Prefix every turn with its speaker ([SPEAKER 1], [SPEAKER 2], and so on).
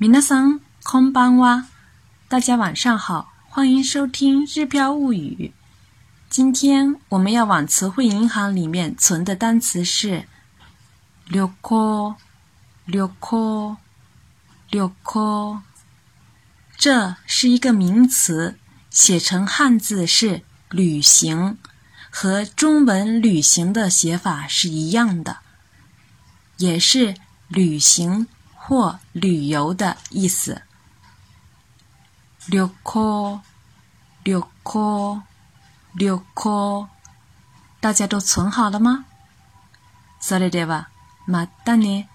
[SPEAKER 1] 皆さんこんばんは。大家晚上好，欢迎收听《日飘物语》。今天我们要往词汇银行里面存的单词是“旅行”，旅行，旅行。这是一个名词，写成汉字是“旅行”，和中文“旅行”的写法是一样的，也是旅行 或旅游的意思。旅行，旅行。旅行，大家都存好了吗？それではまたね。